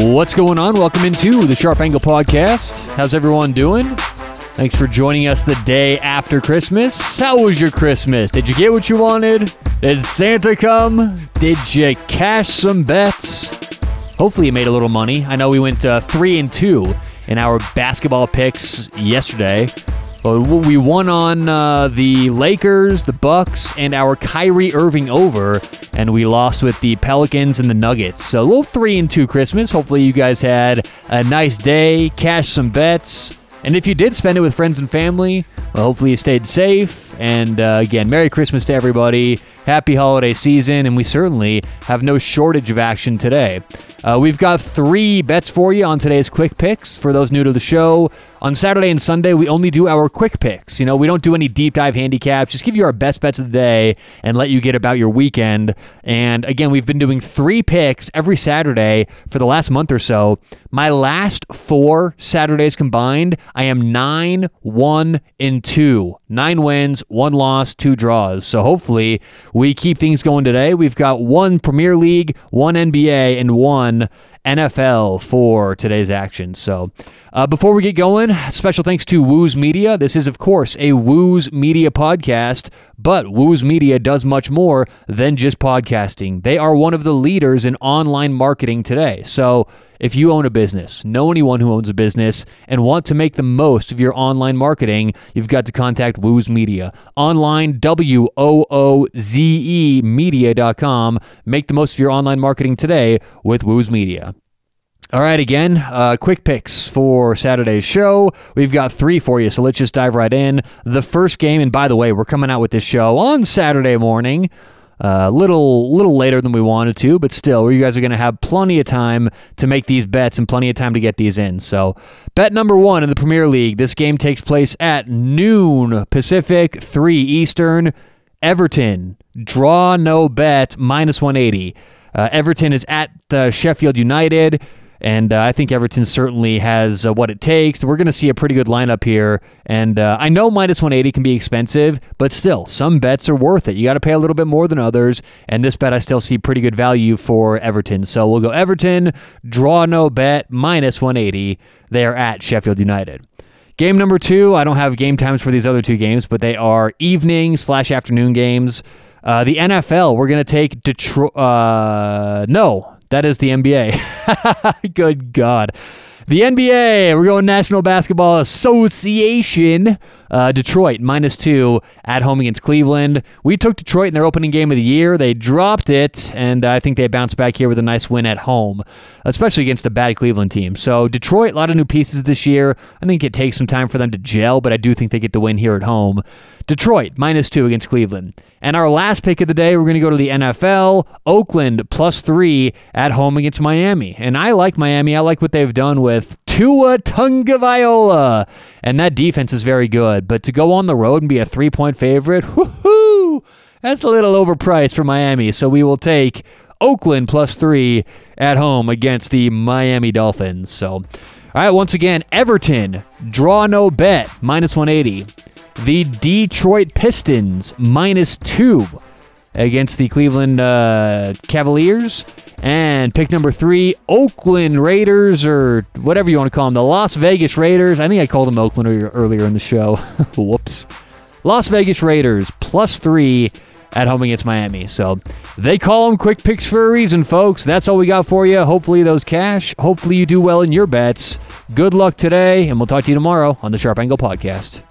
What's going on? Welcome into the Sharp Angle Podcast. How's everyone doing? Thanks for joining us the day after Christmas. How was your Christmas? Did you get what you wanted? Did Santa come? Did you cash some bets? Hopefully, you made a little money. I know we went uh, three and two in our basketball picks yesterday. But we won on uh, the Lakers, the Bucks, and our Kyrie Irving over, and we lost with the Pelicans and the Nuggets. So a little three and two Christmas. Hopefully, you guys had a nice day, cashed some bets, and if you did spend it with friends and family, well, hopefully you stayed safe. And uh, again, Merry Christmas to everybody. Happy holiday season. And we certainly have no shortage of action today. Uh, we've got three bets for you on today's quick picks. For those new to the show, on Saturday and Sunday, we only do our quick picks. You know, we don't do any deep dive handicaps, just give you our best bets of the day and let you get about your weekend. And again, we've been doing three picks every Saturday for the last month or so. My last four Saturdays combined, I am 9, 1, and 2. Nine wins, one loss, two draws. So hopefully we keep things going today. We've got one Premier League, one NBA, and one NFL for today's action. So, uh, before we get going, special thanks to Wooze Media. This is, of course, a Wooze Media podcast, but Wooze Media does much more than just podcasting. They are one of the leaders in online marketing today. So, if you own a business, know anyone who owns a business, and want to make the most of your online marketing, you've got to contact Wooze Media. Online, W O O Z E media.com. Make the most of your online marketing today with Wooze Media. All right, again, uh, quick picks for Saturday's show. We've got three for you, so let's just dive right in. The first game, and by the way, we're coming out with this show on Saturday morning. A uh, little little later than we wanted to, but still, you guys are going to have plenty of time to make these bets and plenty of time to get these in. So, bet number one in the Premier League. This game takes place at noon Pacific, three Eastern. Everton draw no bet minus 180. Uh, Everton is at uh, Sheffield United. And uh, I think Everton certainly has uh, what it takes. We're going to see a pretty good lineup here. And uh, I know minus 180 can be expensive, but still, some bets are worth it. You got to pay a little bit more than others. And this bet, I still see pretty good value for Everton. So we'll go Everton, draw no bet, minus 180. They're at Sheffield United. Game number two, I don't have game times for these other two games, but they are evening slash afternoon games. Uh, the NFL, we're going to take Detroit. Uh, no, that is the NBA. Good God. The NBA, we're going National Basketball Association. Uh, Detroit minus two at home against Cleveland. We took Detroit in their opening game of the year. They dropped it, and I think they bounced back here with a nice win at home, especially against a bad Cleveland team. So Detroit, a lot of new pieces this year. I think it takes some time for them to gel, but I do think they get the win here at home. Detroit minus two against Cleveland. And our last pick of the day, we're going to go to the NFL. Oakland plus three at home against Miami. And I like Miami. I like what they've done with Tua Tagovailoa. And that defense is very good. But to go on the road and be a three point favorite, whoo, that's a little overpriced for Miami. So we will take Oakland plus three at home against the Miami Dolphins. So, all right, once again, Everton, draw no bet, minus 180 the Detroit Pistons minus two against the Cleveland uh, Cavaliers. And pick number three, Oakland Raiders, or whatever you want to call them, the Las Vegas Raiders. I think I called them Oakland earlier in the show. Whoops. Las Vegas Raiders plus three at home against Miami. So they call them quick picks for a reason, folks. That's all we got for you. Hopefully, those cash. Hopefully, you do well in your bets. Good luck today, and we'll talk to you tomorrow on the Sharp Angle Podcast.